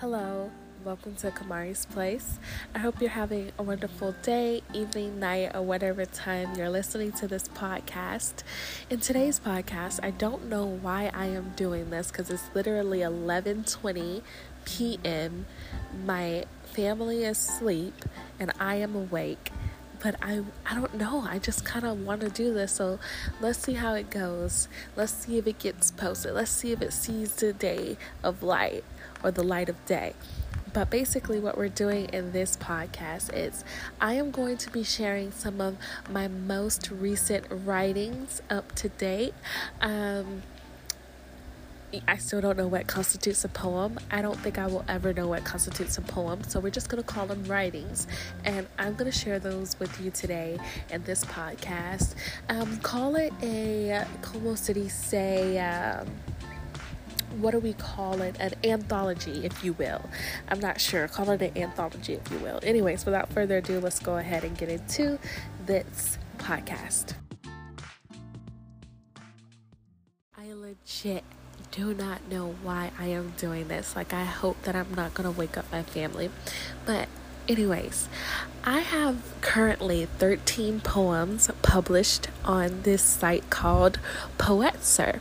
Hello, welcome to Kamari's Place. I hope you're having a wonderful day, evening, night, or whatever time you're listening to this podcast. In today's podcast, I don't know why I am doing this because it's literally 11:20 p.m. My family is asleep and I am awake but I I don't know. I just kind of want to do this. So let's see how it goes. Let's see if it gets posted. Let's see if it sees the day of light or the light of day. But basically, what we're doing in this podcast is I am going to be sharing some of my most recent writings up to date. Um, I still don't know what constitutes a poem. I don't think I will ever know what constitutes a poem. So we're just going to call them writings. And I'm going to share those with you today in this podcast. Um, call it a, Como City say, um, what do we call it? An anthology, if you will. I'm not sure. Call it an anthology, if you will. Anyways, without further ado, let's go ahead and get into this podcast. I legit do not know why I am doing this. Like, I hope that I'm not going to wake up my family. But, anyways, I have currently 13 poems published on this site called Poetizer.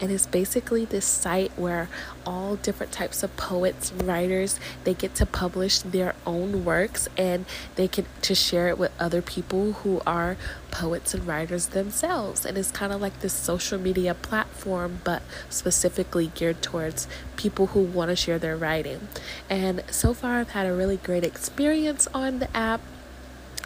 And it's basically this site where all different types of poets, writers, they get to publish their own works and they get to share it with other people who are poets and writers themselves. And it's kind of like this social media platform, but specifically geared towards people who want to share their writing. And so far, I've had a really great experience on the app.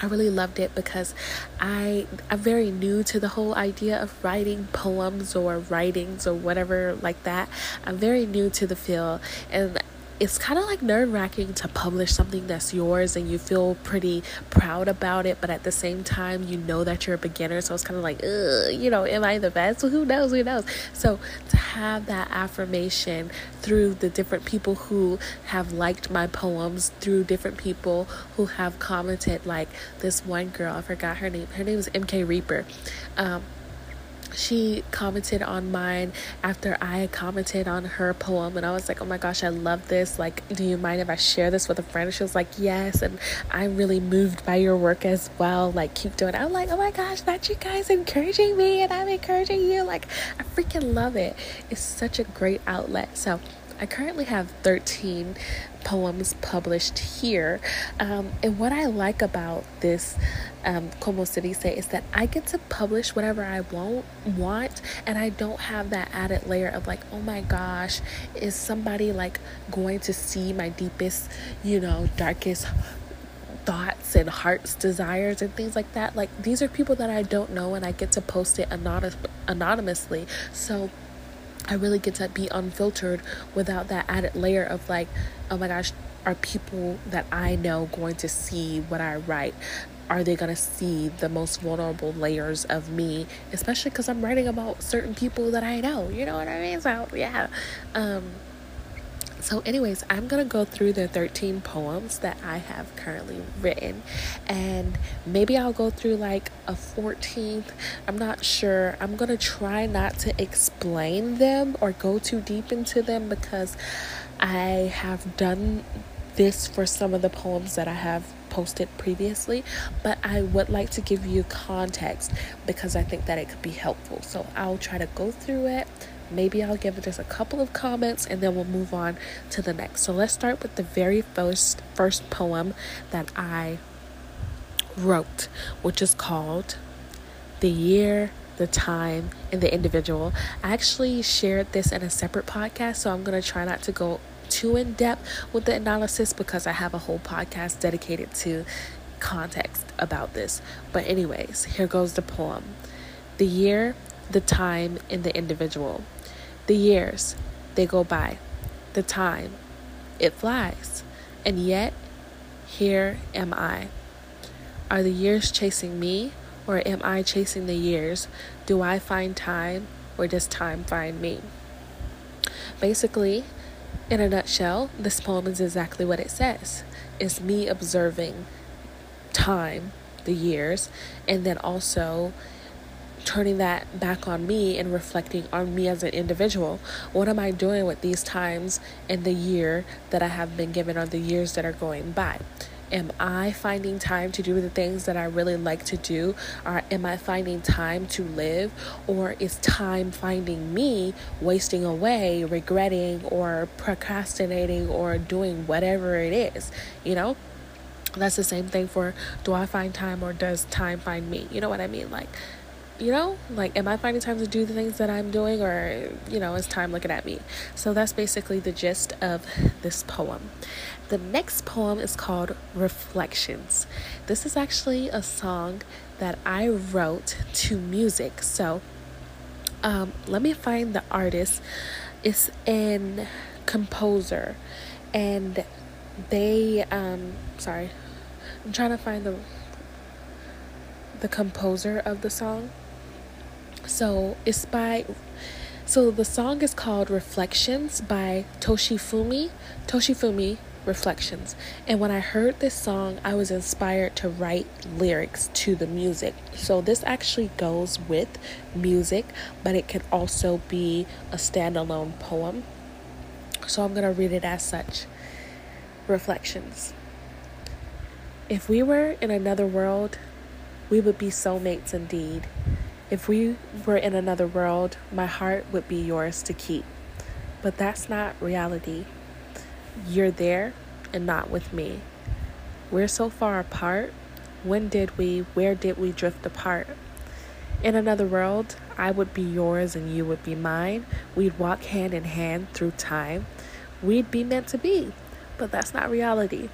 I really loved it because I I'm very new to the whole idea of writing poems or writings or whatever like that. I'm very new to the field and it's kind of like nerve wracking to publish something that's yours and you feel pretty proud about it, but at the same time, you know that you're a beginner. So it's kind of like, you know, am I the best? Who knows? Who knows? So to have that affirmation through the different people who have liked my poems, through different people who have commented, like this one girl, I forgot her name. Her name is MK Reaper. Um, she commented on mine after I commented on her poem, and I was like, Oh my gosh, I love this. Like, do you mind if I share this with a friend? And she was like, Yes, and I'm really moved by your work as well. Like, keep doing it. I'm like, Oh my gosh, that you guys encouraging me, and I'm encouraging you. Like, I freaking love it. It's such a great outlet. So, I currently have 13 poems published here. Um, and what I like about this um, Como City Say is that I get to publish whatever I won't want, and I don't have that added layer of like, oh my gosh, is somebody like going to see my deepest, you know, darkest thoughts and heart's desires and things like that. Like these are people that I don't know, and I get to post it anonymous anonymously. So I really get to be unfiltered without that added layer of like, oh my gosh, are people that I know going to see what I write? Are they going to see the most vulnerable layers of me, especially because I'm writing about certain people that I know? You know what I mean? So, yeah. Um, so, anyways, I'm going to go through the 13 poems that I have currently written, and maybe I'll go through like a 14th. I'm not sure. I'm going to try not to explain them or go too deep into them because I have done this for some of the poems that I have posted previously, but I would like to give you context because I think that it could be helpful. So, I'll try to go through it Maybe I'll give just a couple of comments and then we'll move on to the next. So let's start with the very first first poem that I wrote, which is called The Year, the Time, and the Individual. I actually shared this in a separate podcast, so I'm going to try not to go too in depth with the analysis because I have a whole podcast dedicated to context about this. But, anyways, here goes the poem The Year, the Time, and the Individual. The years, they go by. The time, it flies. And yet, here am I. Are the years chasing me, or am I chasing the years? Do I find time, or does time find me? Basically, in a nutshell, this poem is exactly what it says. It's me observing time, the years, and then also turning that back on me and reflecting on me as an individual. What am I doing with these times in the year that I have been given or the years that are going by? Am I finding time to do the things that I really like to do? Or am I finding time to live? Or is time finding me wasting away, regretting, or procrastinating, or doing whatever it is? You know? That's the same thing for do I find time or does time find me? You know what I mean? Like, you know, like, am I finding time to do the things that I'm doing, or, you know, is time looking at me? So that's basically the gist of this poem. The next poem is called Reflections. This is actually a song that I wrote to music. So um, let me find the artist. It's an composer, and they, um, sorry, I'm trying to find the the composer of the song. So it's by so the song is called Reflections by Toshifumi. Toshifumi Reflections. And when I heard this song, I was inspired to write lyrics to the music. So this actually goes with music, but it can also be a standalone poem. So I'm going to read it as such. Reflections. If we were in another world, we would be soulmates indeed. If we were in another world, my heart would be yours to keep. But that's not reality. You're there and not with me. We're so far apart. When did we, where did we drift apart? In another world, I would be yours and you would be mine. We'd walk hand in hand through time. We'd be meant to be, but that's not reality.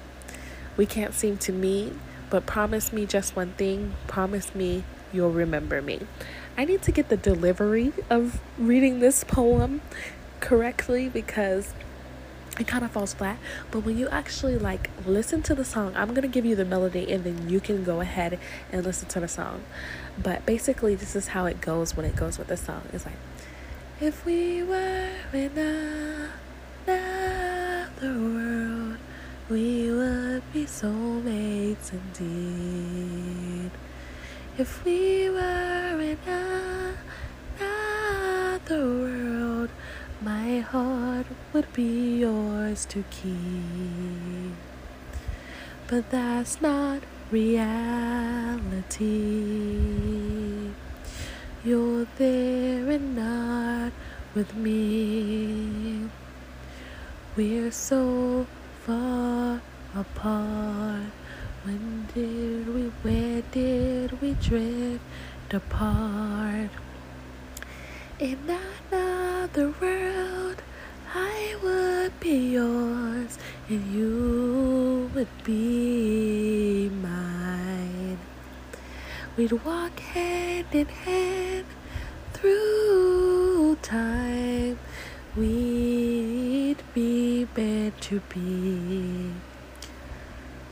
We can't seem to meet, but promise me just one thing. Promise me you'll remember me. I need to get the delivery of reading this poem correctly because it kind of falls flat. But when you actually like listen to the song, I'm gonna give you the melody and then you can go ahead and listen to the song. But basically, this is how it goes when it goes with the song. It's like, if we were in another world, we would be soulmates indeed. If we were in another world, my heart would be yours to keep. But that's not reality. You're there and not with me. We're so far apart. When did we, where did we drift apart? In another world, I would be yours and you would be mine. We'd walk hand in hand through time. We'd be meant to be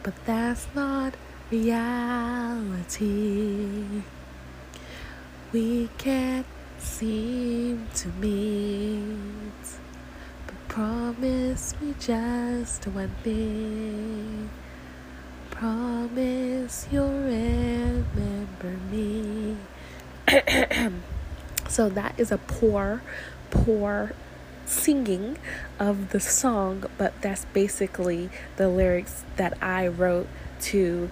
but that's not reality. We can't seem to meet, but promise me just one thing. Promise you'll remember me. so that is a poor, poor singing of the song, but that's basically the lyrics that I wrote to.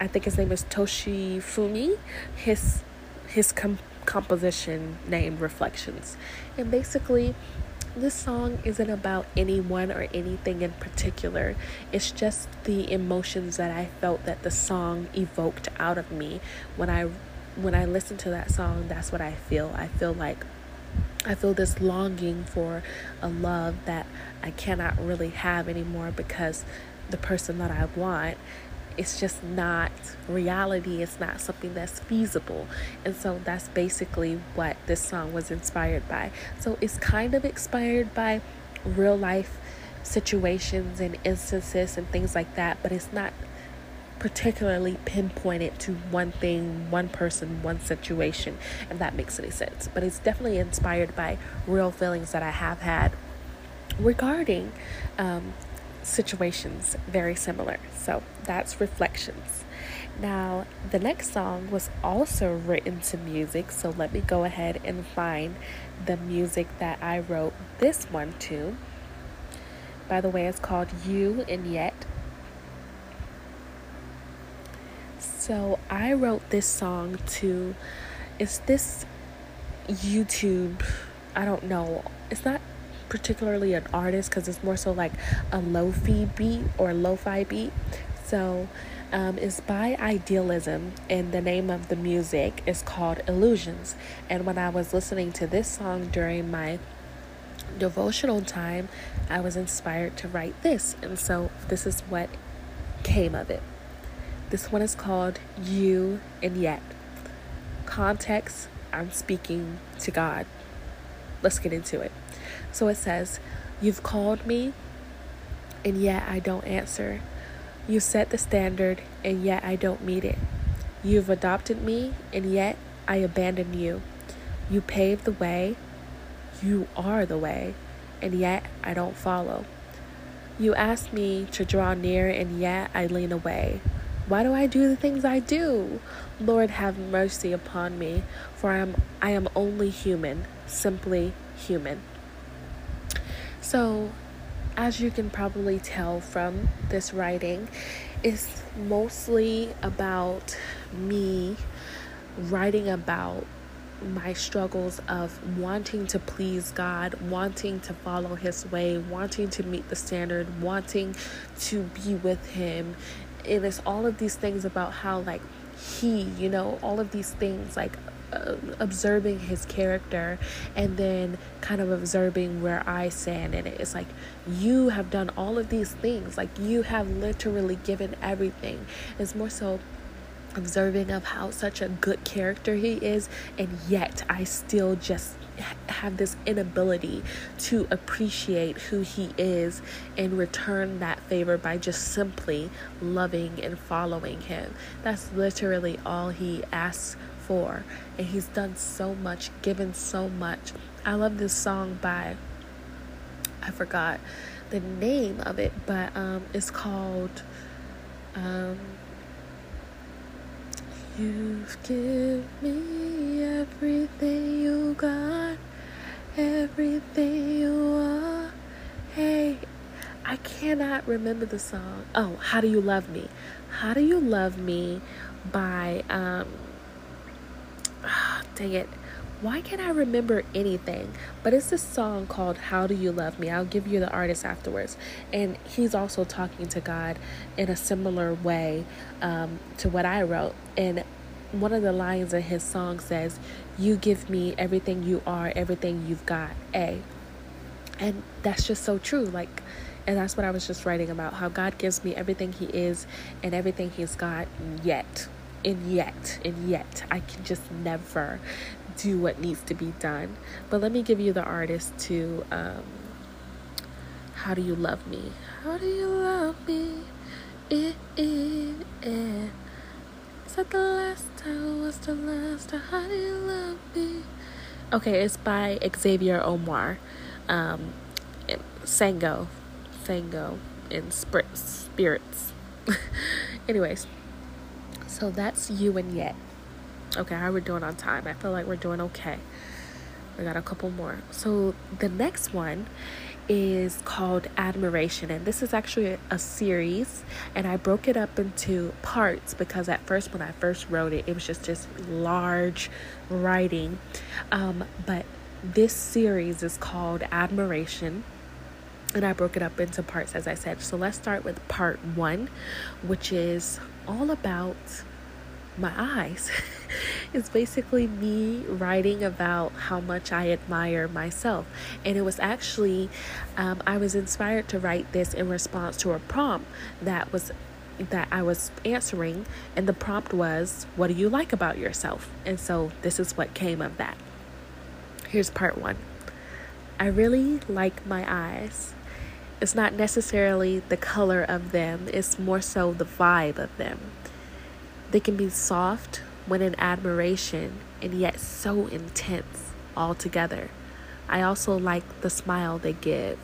I think his name is Toshifumi. His his com- composition named Reflections, and basically. This song isn't about anyone or anything in particular. It's just the emotions that I felt that the song evoked out of me when I when I listen to that song. That's what I feel. I feel like I feel this longing for a love that I cannot really have anymore because the person that I want it's just not reality it's not something that's feasible and so that's basically what this song was inspired by so it's kind of inspired by real life situations and instances and things like that but it's not particularly pinpointed to one thing, one person, one situation, if that makes any sense. But it's definitely inspired by real feelings that I have had regarding um, situations very similar. So that's Reflections. Now, the next song was also written to music, so let me go ahead and find the music that I wrote this one to. By the way, it's called You and Yet. So I wrote this song to, it's this YouTube, I don't know, it's not particularly an artist because it's more so like a lo-fi beat or lo-fi beat. So um, is by Idealism, and the name of the music is called Illusions. And when I was listening to this song during my devotional time, I was inspired to write this, and so this is what came of it. This one is called You and Yet. Context I'm speaking to God. Let's get into it. So it says, You've called me, and yet I don't answer. You set the standard, and yet I don't meet it. You've adopted me, and yet I abandon you. You pave the way, you are the way, and yet I don't follow. You ask me to draw near, and yet I lean away. Why do I do the things I do? Lord, have mercy upon me, for I am, I am only human, simply human. So, as you can probably tell from this writing, it's mostly about me writing about my struggles of wanting to please God, wanting to follow His way, wanting to meet the standard, wanting to be with Him. And it's all of these things about how, like, He, you know, all of these things, like, uh, observing his character and then kind of observing where I stand in it. It's like you have done all of these things, like you have literally given everything. It's more so observing of how such a good character he is, and yet I still just have this inability to appreciate who he is and return that favor by just simply loving and following him. That's literally all he asks And he's done so much, given so much. I love this song by, I forgot the name of it, but um, it's called. Um, You've given me everything you got, everything you are. Hey, I cannot remember the song. Oh, How Do You Love Me? How Do You Love Me by um dang it. Why can't I remember anything? But it's this song called How Do You Love Me? I'll give you the artist afterwards. And he's also talking to God in a similar way um, to what I wrote. And one of the lines in his song says, You give me everything you are, everything you've got. A. And that's just so true. Like, and that's what I was just writing about how God gives me everything He is and everything He's got, yet and yet and yet I can just never do what needs to be done. But let me give you the artist to um, How Do You Love Me? How do you love me? Eh, eh, eh. Is that the last time? Was the last time? How do you love me? Okay, it's by Xavier Omar. Um, Sango. Sango in spirits. Anyways, so that's you and yet. Okay, how we're doing on time? I feel like we're doing okay. We got a couple more. So the next one is called Admiration, and this is actually a series, and I broke it up into parts because at first, when I first wrote it, it was just this large writing. Um, but this series is called Admiration and I broke it up into parts as I said. So let's start with part one, which is all about my eyes. it's basically me writing about how much I admire myself. And it was actually, um, I was inspired to write this in response to a prompt that was that I was answering, and the prompt was, What do you like about yourself? And so this is what came of that. Here's part one I really like my eyes. It's not necessarily the color of them, it's more so the vibe of them. They can be soft when in admiration and yet so intense altogether. I also like the smile they give.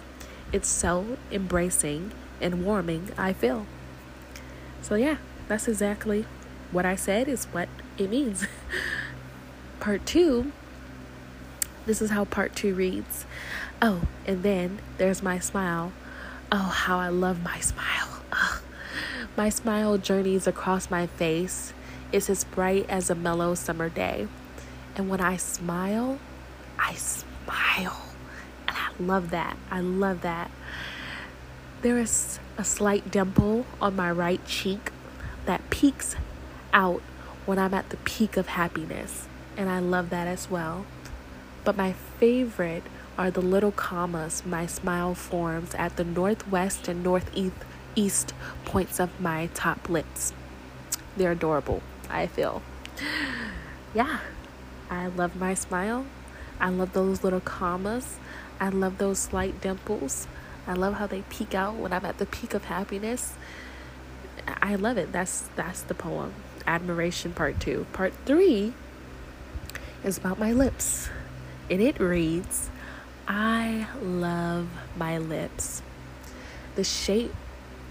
It's so embracing and warming I feel. So, yeah, that's exactly what I said, is what it means. part two, this is how part two reads. Oh, and then there's my smile. Oh, how I love my smile. My smile journeys across my face. It's as bright as a mellow summer day. And when I smile, I smile. And I love that. I love that. There is a slight dimple on my right cheek that peeks out when I'm at the peak of happiness. And I love that as well. But my favorite are the little commas my smile forms at the northwest and northeast east points of my top lips. They're adorable, I feel. Yeah, I love my smile. I love those little commas. I love those slight dimples. I love how they peek out when I'm at the peak of happiness. I love it. That's that's the poem. Admiration part 2. Part 3 is about my lips. And it reads, I love my lips. The shape,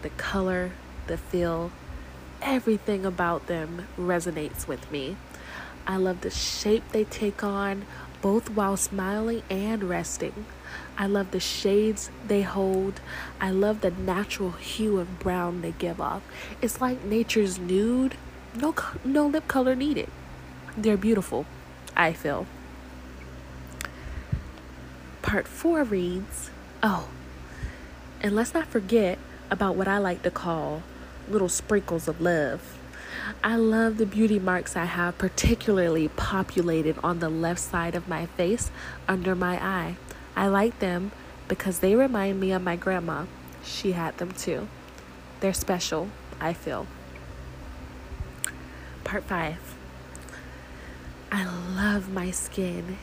the color, the feel, everything about them resonates with me. I love the shape they take on, both while smiling and resting. I love the shades they hold. I love the natural hue of brown they give off. It's like nature's nude, no, no lip color needed. They're beautiful, I feel. Part four reads Oh, and let's not forget about what I like to call little sprinkles of love. I love the beauty marks I have, particularly populated on the left side of my face under my eye. I like them because they remind me of my grandma. She had them too. They're special, I feel. Part 5 I love my skin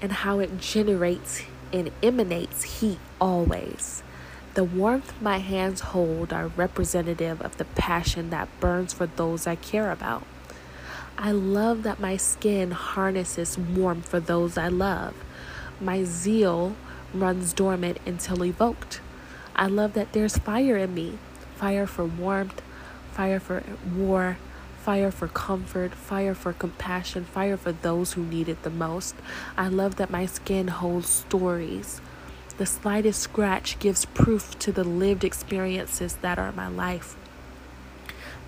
and how it generates and emanates heat always. The warmth my hands hold are representative of the passion that burns for those I care about. I love that my skin harnesses warmth for those I love. My zeal runs dormant until evoked. I love that there's fire in me fire for warmth, fire for war, fire for comfort, fire for compassion, fire for those who need it the most. I love that my skin holds stories. The slightest scratch gives proof to the lived experiences that are my life.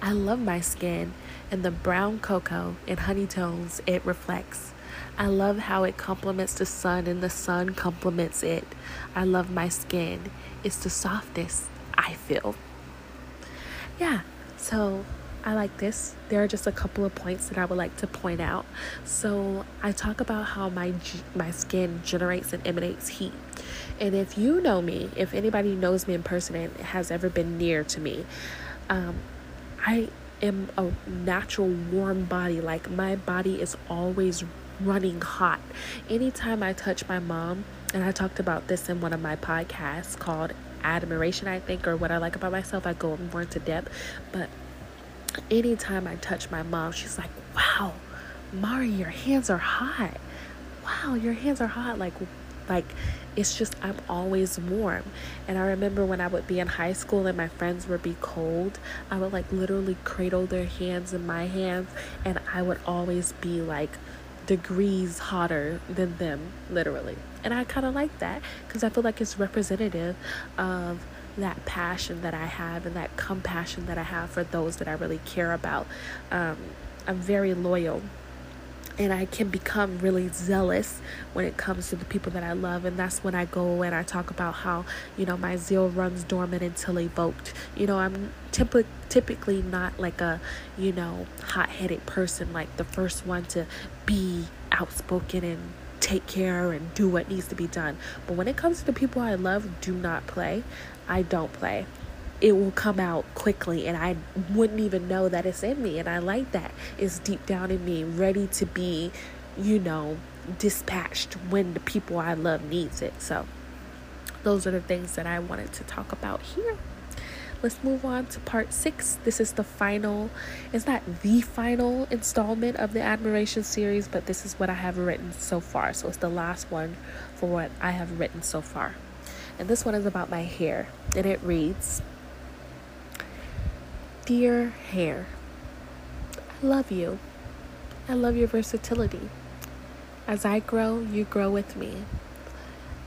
I love my skin and the brown cocoa and honey tones it reflects. I love how it complements the sun and the sun complements it. I love my skin. It's the softest I feel. Yeah, so I like this. There are just a couple of points that I would like to point out. So, I talk about how my my skin generates and emanates heat. And if you know me, if anybody knows me in person and has ever been near to me, um, I am a natural warm body. Like my body is always running hot. Anytime I touch my mom, and I talked about this in one of my podcasts called Admiration, I think, or what I like about myself, I go more into depth. But anytime I touch my mom, she's like, wow, Mari, your hands are hot. Wow, your hands are hot. Like, like it's just I'm always warm. And I remember when I would be in high school and my friends would be cold, I would like literally cradle their hands in my hands and I would always be like degrees hotter than them, literally. And I kind of like that because I feel like it's representative of that passion that I have and that compassion that I have for those that I really care about. Um, I'm very loyal and I can become really zealous when it comes to the people that I love. And that's when I go and I talk about how, you know, my zeal runs dormant until evoked. You know, I'm typically typically not like a, you know, hot headed person, like the first one to be outspoken and take care and do what needs to be done. But when it comes to the people I love, do not play. I don't play. It will come out quickly, and I wouldn't even know that it's in me. And I like that. It's deep down in me, ready to be, you know, dispatched when the people I love needs it. So, those are the things that I wanted to talk about here. Let's move on to part six. This is the final, it's not the final installment of the admiration series, but this is what I have written so far. So it's the last one for what I have written so far. And this one is about my hair. And it reads Dear hair, I love you. I love your versatility. As I grow, you grow with me.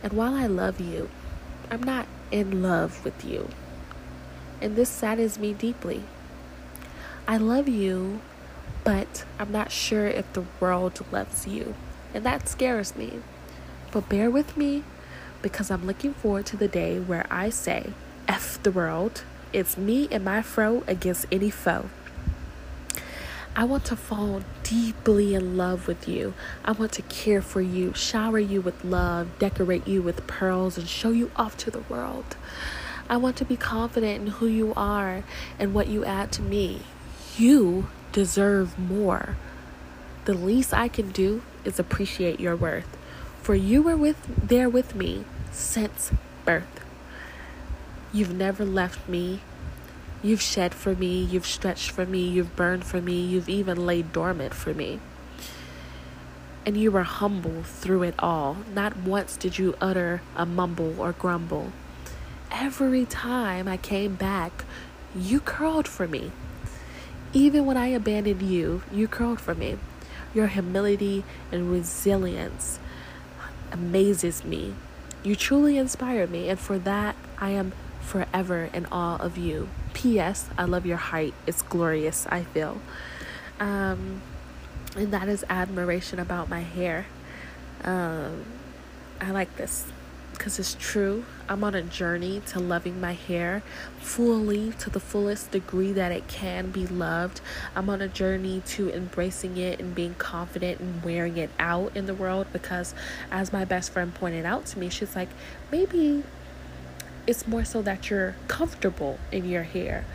And while I love you, I'm not in love with you. And this saddens me deeply. I love you, but I'm not sure if the world loves you. And that scares me. But bear with me because I'm looking forward to the day where I say, F the world. It's me and my fro against any foe. I want to fall deeply in love with you. I want to care for you, shower you with love, decorate you with pearls, and show you off to the world. I want to be confident in who you are and what you add to me. You deserve more. The least I can do is appreciate your worth, for you were with there with me since birth. You've never left me You've shed for me, you've stretched for me, you've burned for me, you've even laid dormant for me. And you were humble through it all. Not once did you utter a mumble or grumble. Every time I came back, you curled for me. Even when I abandoned you, you curled for me. Your humility and resilience amazes me. You truly inspire me, and for that, I am forever in awe of you. P.S. I love your height. It's glorious, I feel. Um, and that is admiration about my hair. Um, I like this because it's true. I'm on a journey to loving my hair fully to the fullest degree that it can be loved. I'm on a journey to embracing it and being confident and wearing it out in the world because, as my best friend pointed out to me, she's like, maybe it's more so that you're comfortable in your hair,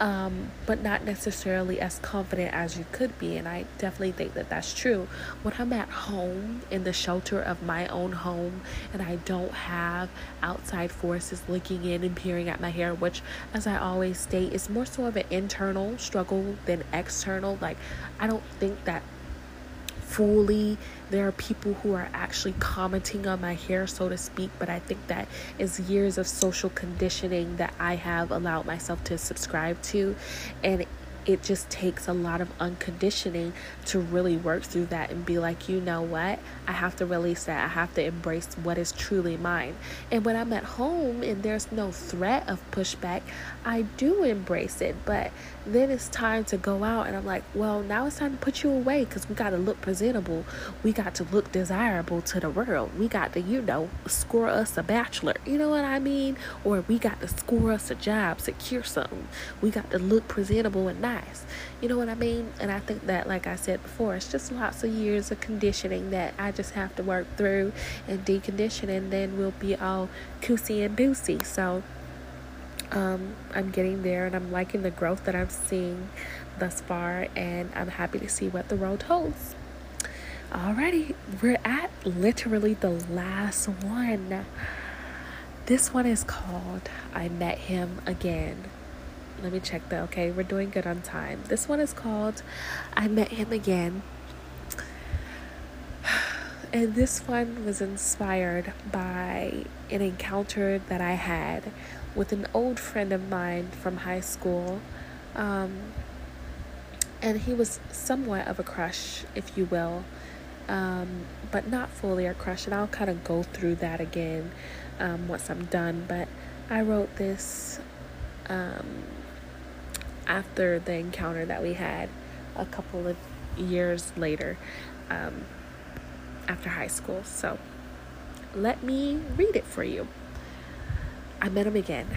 um, but not necessarily as confident as you could be. And I definitely think that that's true. When I'm at home in the shelter of my own home and I don't have outside forces looking in and peering at my hair, which, as I always state, is more so of an internal struggle than external. Like, I don't think that fully. There are people who are actually commenting on my hair, so to speak, but I think that is years of social conditioning that I have allowed myself to subscribe to. And it just takes a lot of unconditioning to really work through that and be like, you know what? I have to release that. I have to embrace what is truly mine. And when I'm at home and there's no threat of pushback, I do embrace it. But then it's time to go out and I'm like, well, now it's time to put you away because we got to look presentable. We got to look desirable to the world. We got to, you know, score us a bachelor. You know what I mean? Or we got to score us a job, secure something. We got to look presentable and nice. You know what I mean? And I think that, like I said before, it's just lots of years of conditioning that I just have to work through and decondition, and then we'll be all coosy and boosy. So, um, I'm getting there and I'm liking the growth that I'm seeing thus far, and I'm happy to see what the road holds. Alrighty, we're at literally the last one. This one is called I Met Him Again. Let me check that. Okay, we're doing good on time. This one is called I Met Him Again. And this one was inspired by an encounter that I had with an old friend of mine from high school. Um, and he was somewhat of a crush, if you will, um, but not fully a crush. And I'll kind of go through that again um, once I'm done. But I wrote this um, after the encounter that we had a couple of years later um, after high school. So let me read it for you. I met him again.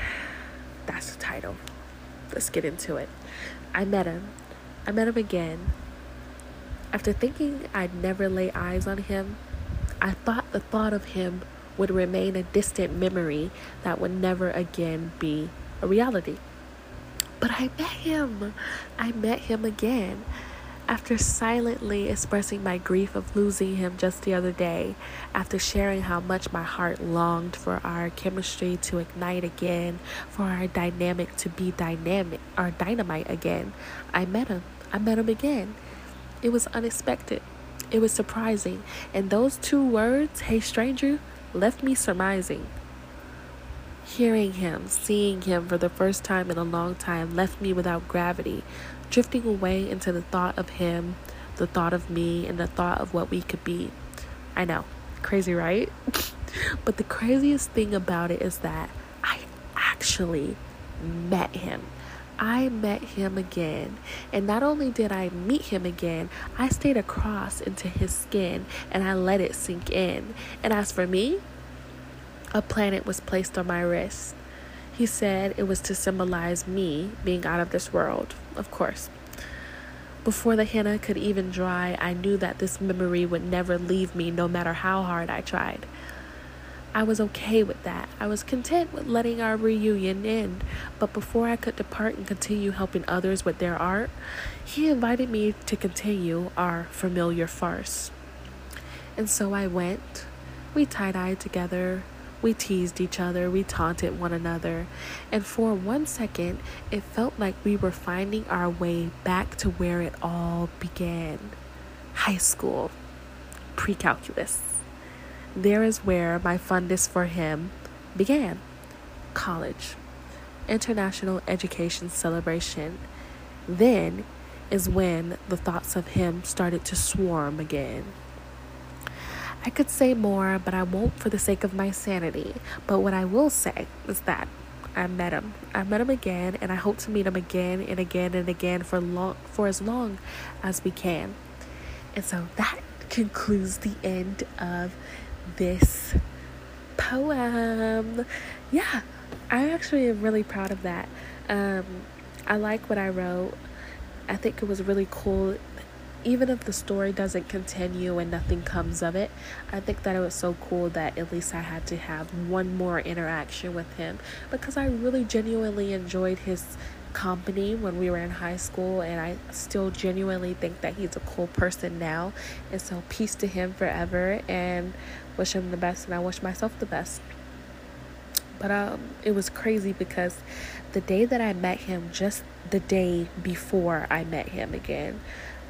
That's the title. Let's get into it. I met him. I met him again. After thinking I'd never lay eyes on him, I thought the thought of him would remain a distant memory that would never again be a reality. But I met him. I met him again. After silently expressing my grief of losing him just the other day, after sharing how much my heart longed for our chemistry to ignite again, for our dynamic to be dynamic our dynamite again, I met him. I met him again. It was unexpected. It was surprising. And those two words, hey stranger, left me surmising. Hearing him, seeing him for the first time in a long time left me without gravity, drifting away into the thought of him, the thought of me, and the thought of what we could be. I know, crazy, right? but the craziest thing about it is that I actually met him. I met him again. And not only did I meet him again, I stayed across into his skin and I let it sink in. And as for me, a planet was placed on my wrist. He said it was to symbolize me being out of this world, of course. Before the henna could even dry, I knew that this memory would never leave me no matter how hard I tried. I was okay with that. I was content with letting our reunion end. But before I could depart and continue helping others with their art, he invited me to continue our familiar farce. And so I went. We tie dyed together. We teased each other. We taunted one another. And for one second, it felt like we were finding our way back to where it all began high school, pre calculus. There is where my fondness for him began. College, International Education Celebration. Then is when the thoughts of him started to swarm again. I could say more, but I won't for the sake of my sanity. But what I will say is that I met him. I met him again, and I hope to meet him again and again and again for long for as long as we can. And so that concludes the end of this poem. Yeah, I actually am really proud of that. Um, I like what I wrote. I think it was really cool. Even if the story doesn't continue and nothing comes of it, I think that it was so cool that at least I had to have one more interaction with him because I really genuinely enjoyed his company when we were in high school, and I still genuinely think that he's a cool person now. And so, peace to him forever, and wish him the best, and I wish myself the best. But um, it was crazy because the day that I met him, just the day before I met him again,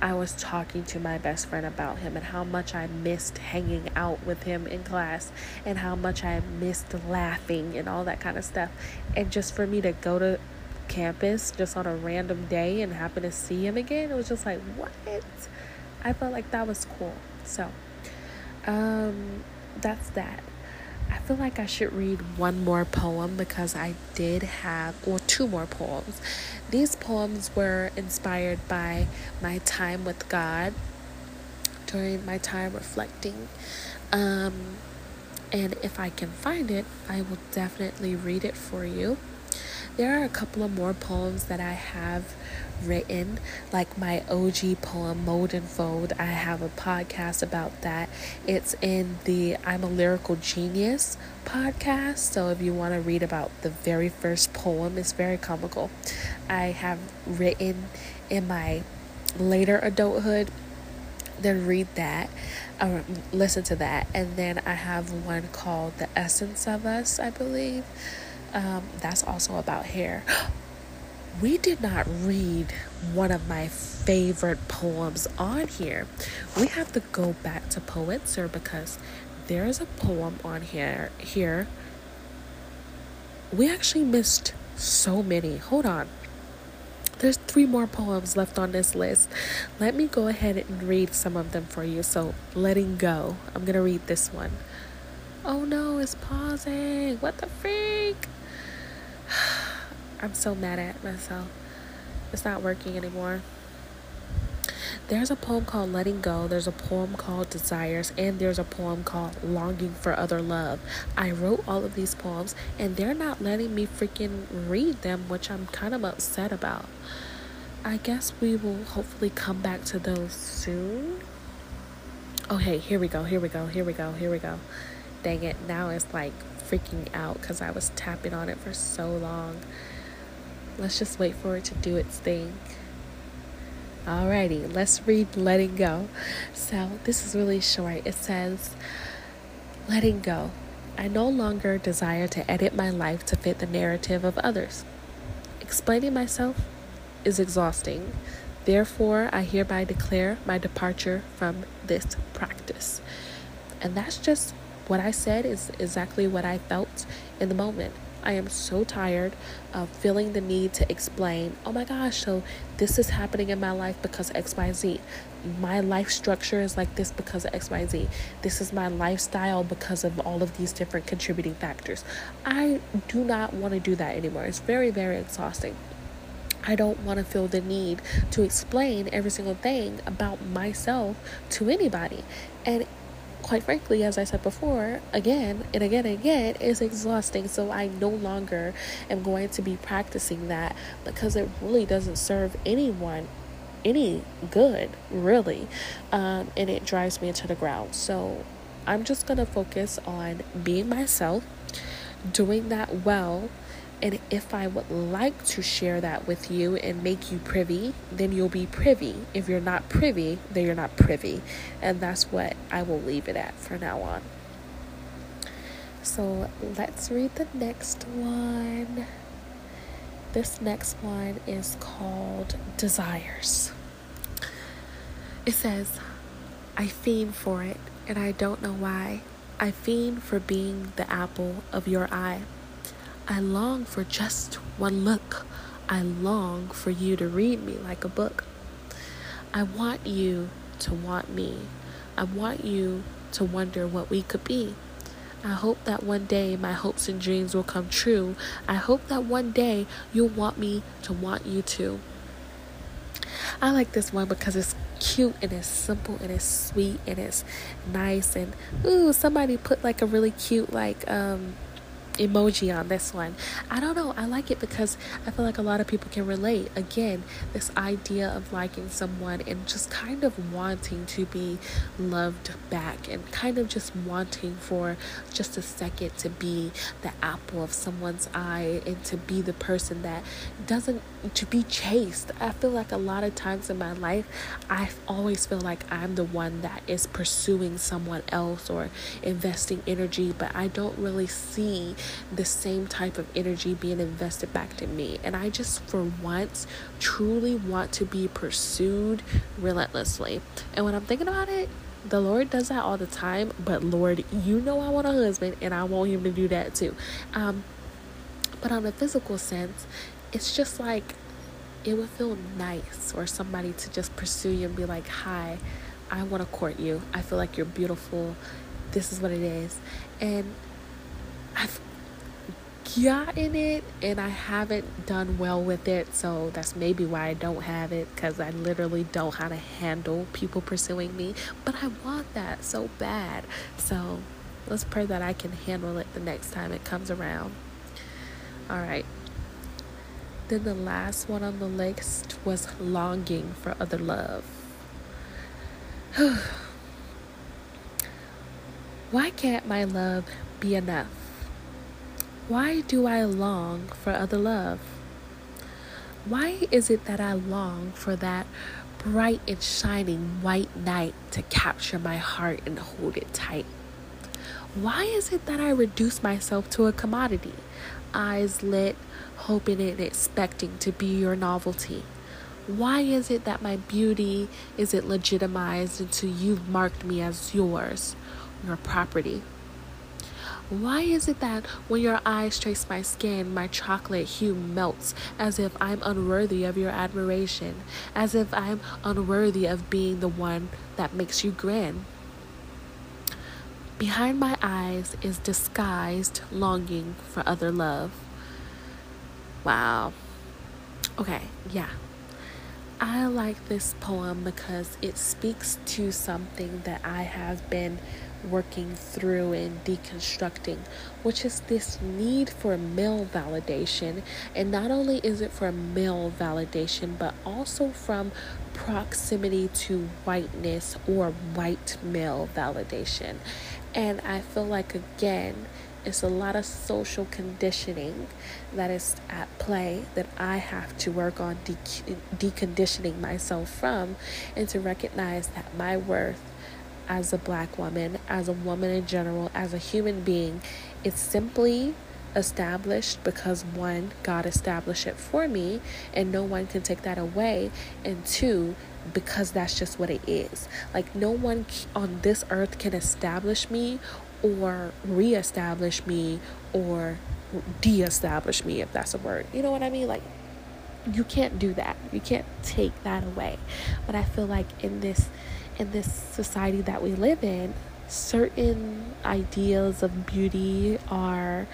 I was talking to my best friend about him and how much I missed hanging out with him in class and how much I missed laughing and all that kind of stuff. And just for me to go to campus just on a random day and happen to see him again, it was just like, what? I felt like that was cool. So, um, that's that. I feel like I should read one more poem because I did have, or two more poems. These poems were inspired by my time with God during my time reflecting. Um, and if I can find it, I will definitely read it for you. There are a couple of more poems that I have written, like my OG poem, Mold and Fold. I have a podcast about that. It's in the I'm a Lyrical Genius podcast. So if you want to read about the very first poem, it's very comical. I have written in my later adulthood then read that or listen to that and then i have one called the essence of us i believe um, that's also about hair. We did not read one of my favorite poems on here. We have to go back to Poetizer because there's a poem on here. Here, we actually missed so many. Hold on. There's three more poems left on this list. Let me go ahead and read some of them for you. So, letting go. I'm gonna read this one. Oh no, it's pausing. What the freak? I'm so mad at myself. It's not working anymore. There's a poem called Letting Go, there's a poem called Desires, and there's a poem called Longing for Other Love. I wrote all of these poems, and they're not letting me freaking read them, which I'm kind of upset about. I guess we will hopefully come back to those soon. Oh, okay, here we go, here we go, here we go, here we go. Dang it, now it's like freaking out because I was tapping on it for so long. Let's just wait for it to do its thing. Alrighty, let's read Letting Go. So, this is really short. It says, Letting go. I no longer desire to edit my life to fit the narrative of others. Explaining myself is exhausting. Therefore, I hereby declare my departure from this practice. And that's just what I said is exactly what I felt in the moment. I am so tired of feeling the need to explain, oh my gosh, so this is happening in my life because XYZ. My life structure is like this because of XYZ. This is my lifestyle because of all of these different contributing factors. I do not want to do that anymore. It's very, very exhausting. I don't want to feel the need to explain every single thing about myself to anybody. And quite frankly, as I said before, again and again and again, is exhausting. So I no longer am going to be practicing that because it really doesn't serve anyone any good, really. Um, and it drives me into the ground. So I'm just going to focus on being myself, doing that well and if I would like to share that with you and make you privy, then you'll be privy. If you're not privy, then you're not privy. And that's what I will leave it at for now on. So let's read the next one. This next one is called Desires. It says, I fiend for it, and I don't know why. I fiend for being the apple of your eye. I long for just one look. I long for you to read me like a book. I want you to want me. I want you to wonder what we could be. I hope that one day my hopes and dreams will come true. I hope that one day you'll want me to want you too. I like this one because it's cute and it's simple and it's sweet and it's nice and ooh somebody put like a really cute like um emoji on this one. I don't know. I like it because I feel like a lot of people can relate. Again, this idea of liking someone and just kind of wanting to be loved back and kind of just wanting for just a second to be the apple of someone's eye and to be the person that doesn't to be chased. I feel like a lot of times in my life, I always feel like I'm the one that is pursuing someone else or investing energy, but I don't really see the same type of energy being invested back to me. And I just, for once, truly want to be pursued relentlessly. And when I'm thinking about it, the Lord does that all the time, but Lord, you know I want a husband and I want him to do that too. Um, but on a physical sense, it's just like it would feel nice for somebody to just pursue you and be like, Hi, I want to court you. I feel like you're beautiful. This is what it is. And I've gotten it and I haven't done well with it. So that's maybe why I don't have it because I literally don't how to handle people pursuing me. But I want that so bad. So let's pray that I can handle it the next time it comes around. All right. Then the last one on the list was longing for other love. Why can't my love be enough? Why do I long for other love? Why is it that I long for that bright and shining white knight to capture my heart and hold it tight? Why is it that I reduce myself to a commodity, eyes lit, hoping and expecting to be your novelty? Why is it that my beauty isn't legitimized until you've marked me as yours, your property? Why is it that when your eyes trace my skin, my chocolate hue melts as if I'm unworthy of your admiration, as if I'm unworthy of being the one that makes you grin? Behind my eyes is disguised longing for other love. Wow. Okay, yeah. I like this poem because it speaks to something that I have been working through and deconstructing, which is this need for male validation. And not only is it for male validation, but also from proximity to whiteness or white male validation. And I feel like, again, it's a lot of social conditioning that is at play that I have to work on de- deconditioning myself from and to recognize that my worth as a black woman, as a woman in general, as a human being, it's simply established because one, God established it for me, and no one can take that away, and two, because that's just what it is. Like, no one on this earth can establish me or reestablish me or de-establish me if that's a word. You know what i mean? Like you can't do that. You can't take that away. But i feel like in this in this society that we live in certain ideas of beauty are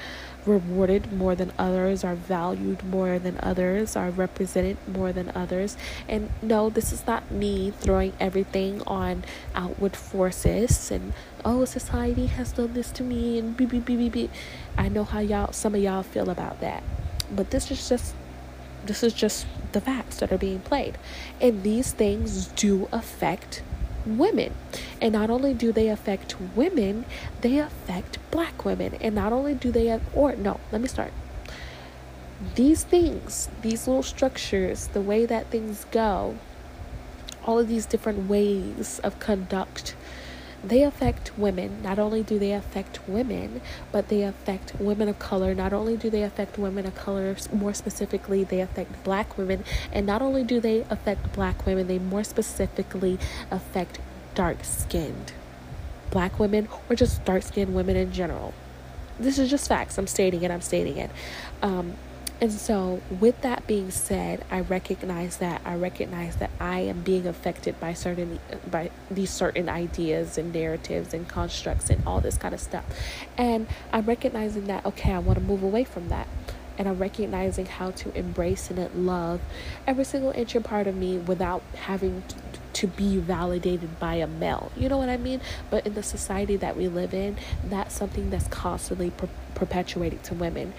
rewarded more than others, are valued more than others, are represented more than others. And no, this is not me throwing everything on outward forces and oh, society has done this to me and beep beep beep beep. beep. I know how y'all, some of y'all feel about that, but this is just this is just the facts that are being played, and these things do affect women. And not only do they affect women, they affect black women. And not only do they have, or no, let me start. These things, these little structures, the way that things go, all of these different ways of conduct they affect women. Not only do they affect women, but they affect women of color. Not only do they affect women of color, more specifically, they affect black women. And not only do they affect black women, they more specifically affect dark skinned black women or just dark skinned women in general. This is just facts. I'm stating it. I'm stating it. Um, and so, with that being said, I recognize that I recognize that I am being affected by certain by these certain ideas and narratives and constructs and all this kind of stuff. And I'm recognizing that okay, I want to move away from that. And I'm recognizing how to embrace and love every single inch and part of me without having to be validated by a male. You know what I mean? But in the society that we live in, that's something that's constantly per- perpetuated to women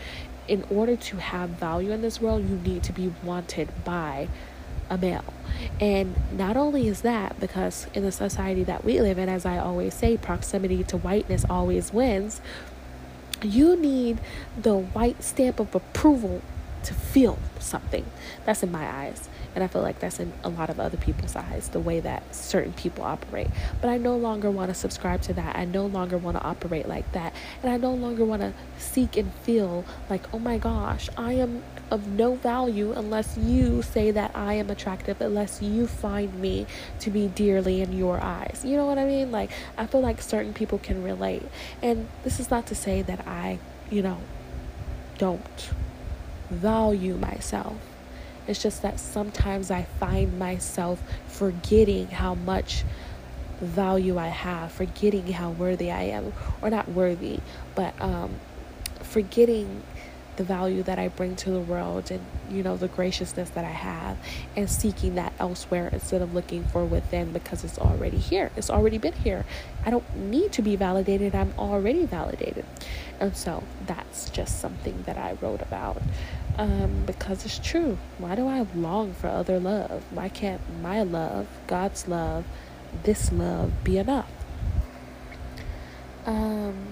in order to have value in this world, you need to be wanted by a male. And not only is that, because in the society that we live in, as I always say, proximity to whiteness always wins, you need the white stamp of approval to feel something. That's in my eyes. And I feel like that's in a lot of other people's eyes, the way that certain people operate. But I no longer want to subscribe to that. I no longer want to operate like that. And I no longer want to seek and feel like, oh my gosh, I am of no value unless you say that I am attractive, unless you find me to be dearly in your eyes. You know what I mean? Like, I feel like certain people can relate. And this is not to say that I, you know, don't value myself. It's just that sometimes I find myself forgetting how much value I have, forgetting how worthy I am, or not worthy, but um, forgetting the value that I bring to the world and you know the graciousness that I have and seeking that elsewhere instead of looking for within because it's already here. It's already been here. I don't need to be validated. I'm already validated. And so that's just something that I wrote about um, because it's true. Why do I long for other love? Why can't my love, God's love, this love be enough? Um,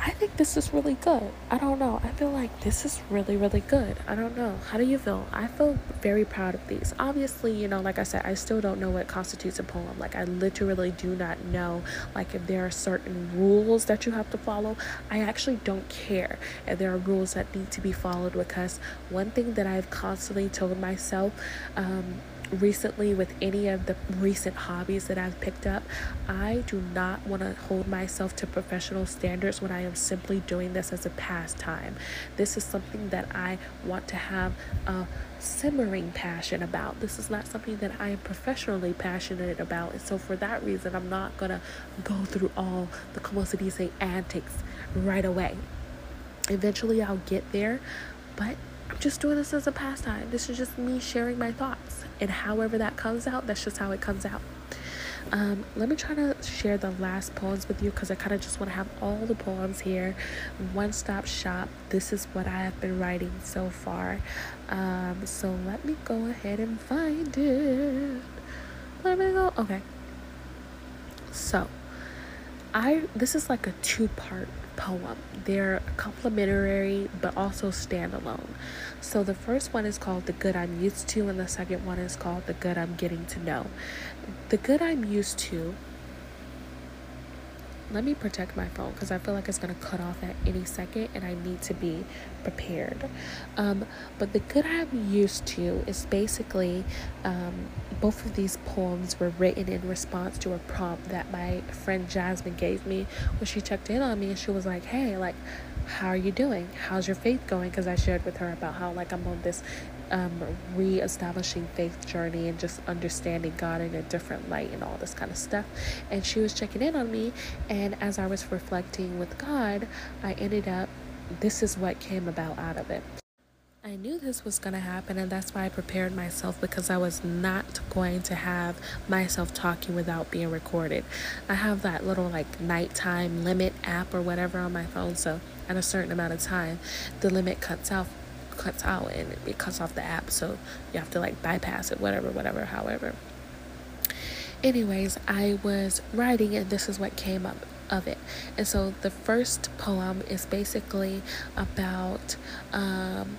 I think this is really good. I don't know. I feel like this is really, really good. I don't know. How do you feel? I feel very proud of these. Obviously, you know, like I said, I still don't know what constitutes a poem. Like, I literally do not know, like, if there are certain rules that you have to follow. I actually don't care if there are rules that need to be followed because one thing that I've constantly told myself, um, recently with any of the recent hobbies that I've picked up, I do not want to hold myself to professional standards when I am simply doing this as a pastime. This is something that I want to have a simmering passion about. This is not something that I am professionally passionate about. And so for that reason, I'm not going to go through all the, como se dice, antics right away. Eventually, I'll get there, but I'm just doing this as a pastime. This is just me sharing my thoughts. And however that comes out, that's just how it comes out. Um, let me try to share the last poems with you because I kind of just want to have all the poems here. One stop shop. This is what I have been writing so far. Um, so let me go ahead and find it. Let me go. Okay. So, I this is like a two part poem. They're complementary but also standalone. So the first one is called The Good I'm Used to, and the second one is called The Good I'm Getting to Know. The Good I'm Used to let me protect my phone because I feel like it's going to cut off at any second and I need to be prepared. Um, but the good I'm used to is basically um, both of these poems were written in response to a prompt that my friend Jasmine gave me when she checked in on me and she was like, hey, like, how are you doing? How's your faith going? Because I shared with her about how, like, I'm on this um, re-establishing faith journey and just understanding God in a different light and all this kind of stuff. And she was checking in on me, and as I was reflecting with God, I ended up. This is what came about out of it. I knew this was going to happen, and that's why I prepared myself because I was not going to have myself talking without being recorded. I have that little like nighttime limit app or whatever on my phone, so at a certain amount of time, the limit cuts out cuts out and it cuts off the app so you have to like bypass it whatever whatever however anyways i was writing and this is what came up of it and so the first poem is basically about um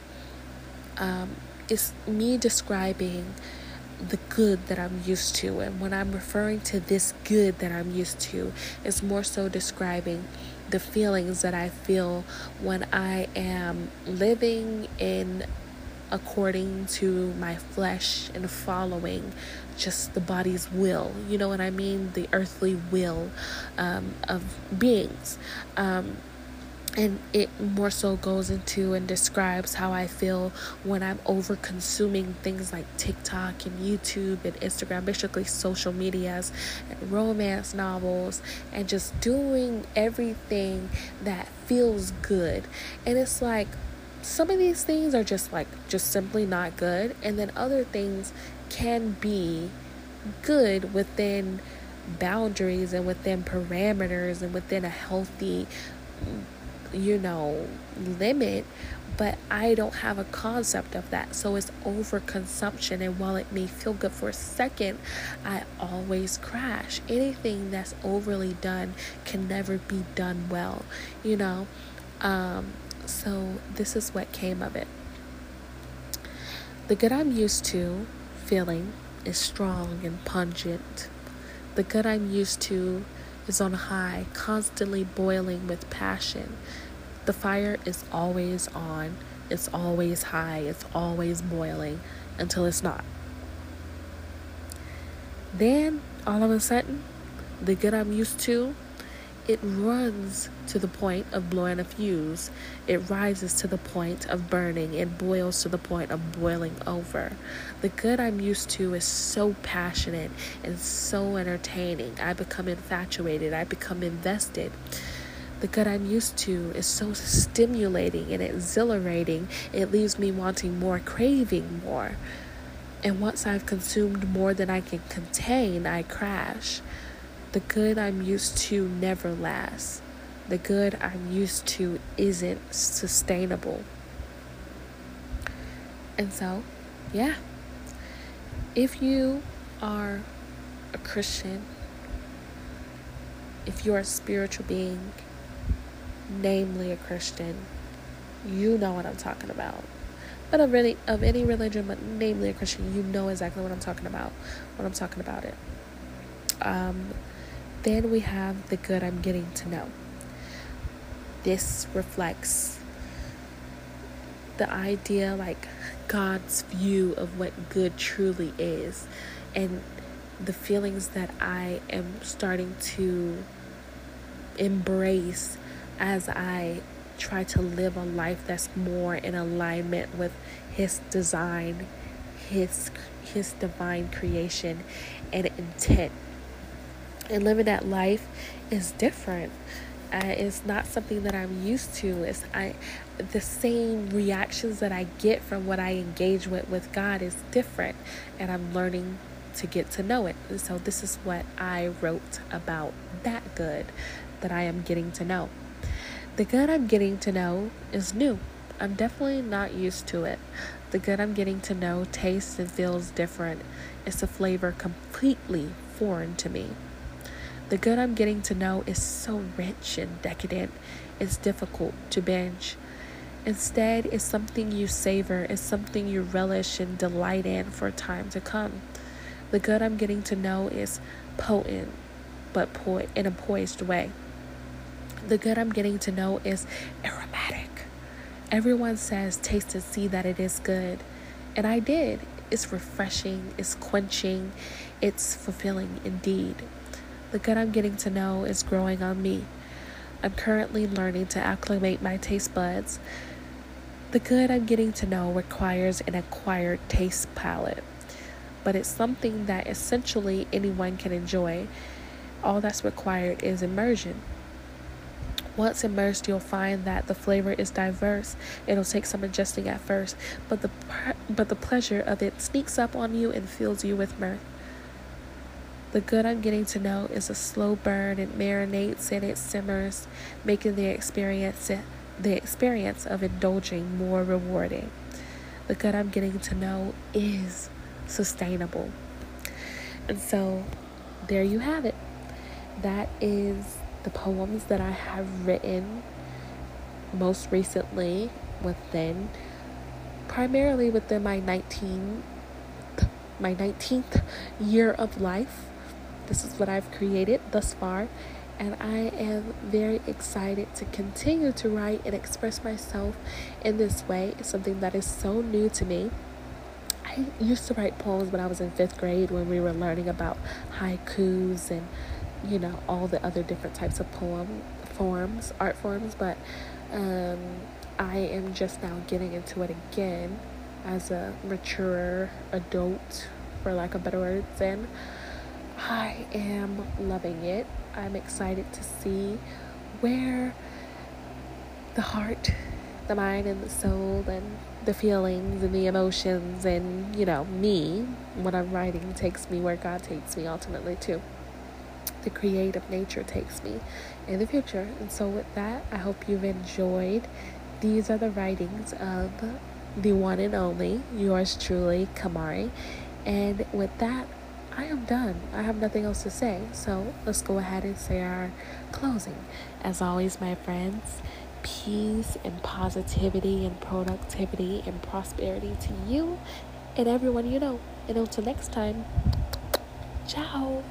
um it's me describing the good that I'm used to. And when I'm referring to this good that I'm used to, it's more so describing the feelings that I feel when I am living in according to my flesh and following just the body's will. You know what I mean? The earthly will um, of beings. Um, and it more so goes into and describes how I feel when I'm over consuming things like TikTok and YouTube and Instagram, basically social medias romance novels, and just doing everything that feels good. And it's like some of these things are just like just simply not good, and then other things can be good within boundaries and within parameters and within a healthy you know, limit, but I don't have a concept of that. So it's overconsumption. And while it may feel good for a second, I always crash. Anything that's overly done can never be done well, you know? Um, so this is what came of it. The good I'm used to feeling is strong and pungent. The good I'm used to is on high, constantly boiling with passion. The fire is always on, it's always high, it's always boiling until it's not. Then, all of a sudden, the good I'm used to it runs to the point of blowing a fuse. It rises to the point of burning. It boils to the point of boiling over. The good I'm used to is so passionate and so entertaining. I become infatuated. I become invested. The good I'm used to is so stimulating and exhilarating. It leaves me wanting more, craving more. And once I've consumed more than I can contain, I crash. The good I'm used to never lasts. The good I'm used to isn't sustainable. And so, yeah. If you are a Christian, if you're a spiritual being, namely a Christian, you know what I'm talking about. But of any of any religion, but namely a Christian, you know exactly what I'm talking about when I'm talking about it. Um, then we have the good I'm getting to know. This reflects the idea, like God's view of what good truly is, and the feelings that I am starting to embrace as I try to live a life that's more in alignment with His design, His His divine creation, and intent and living that life is different. Uh, it's not something that I'm used to. It's I, the same reactions that I get from what I engage with with God is different, and I'm learning to get to know it. And so this is what I wrote about that good that I am getting to know. The good I'm getting to know is new. I'm definitely not used to it. The good I'm getting to know tastes and feels different. It's a flavor completely foreign to me. The good I'm getting to know is so rich and decadent, it's difficult to binge. Instead, it's something you savor, it's something you relish and delight in for a time to come. The good I'm getting to know is potent, but po- in a poised way. The good I'm getting to know is aromatic. Everyone says taste and see that it is good. And I did. It's refreshing, it's quenching, it's fulfilling indeed. The good I'm getting to know is growing on me. I'm currently learning to acclimate my taste buds. The good I'm getting to know requires an acquired taste palette, but it's something that essentially anyone can enjoy. All that's required is immersion. Once immersed, you'll find that the flavor is diverse. It'll take some adjusting at first, but the but the pleasure of it sneaks up on you and fills you with mirth. The good I'm getting to know is a slow burn. It marinates and it simmers, making the experience the experience of indulging more rewarding. The good I'm getting to know is sustainable. And so there you have it. That is the poems that I have written most recently within primarily within my 19 my 19th year of life this is what I've created thus far, and I am very excited to continue to write and express myself in this way. It's something that is so new to me. I used to write poems when I was in fifth grade when we were learning about haikus and you know all the other different types of poem forms, art forms, but um, I am just now getting into it again as a mature adult, for lack of better words, and I am loving it. I'm excited to see where the heart, the mind, and the soul, and the feelings and the emotions, and you know, me, what I'm writing, takes me where God takes me ultimately, too. The creative nature takes me in the future. And so, with that, I hope you've enjoyed. These are the writings of the one and only, yours truly, Kamari. And with that, I am done. I have nothing else to say. So let's go ahead and say our closing. As always, my friends, peace and positivity and productivity and prosperity to you and everyone you know. And until next time, ciao.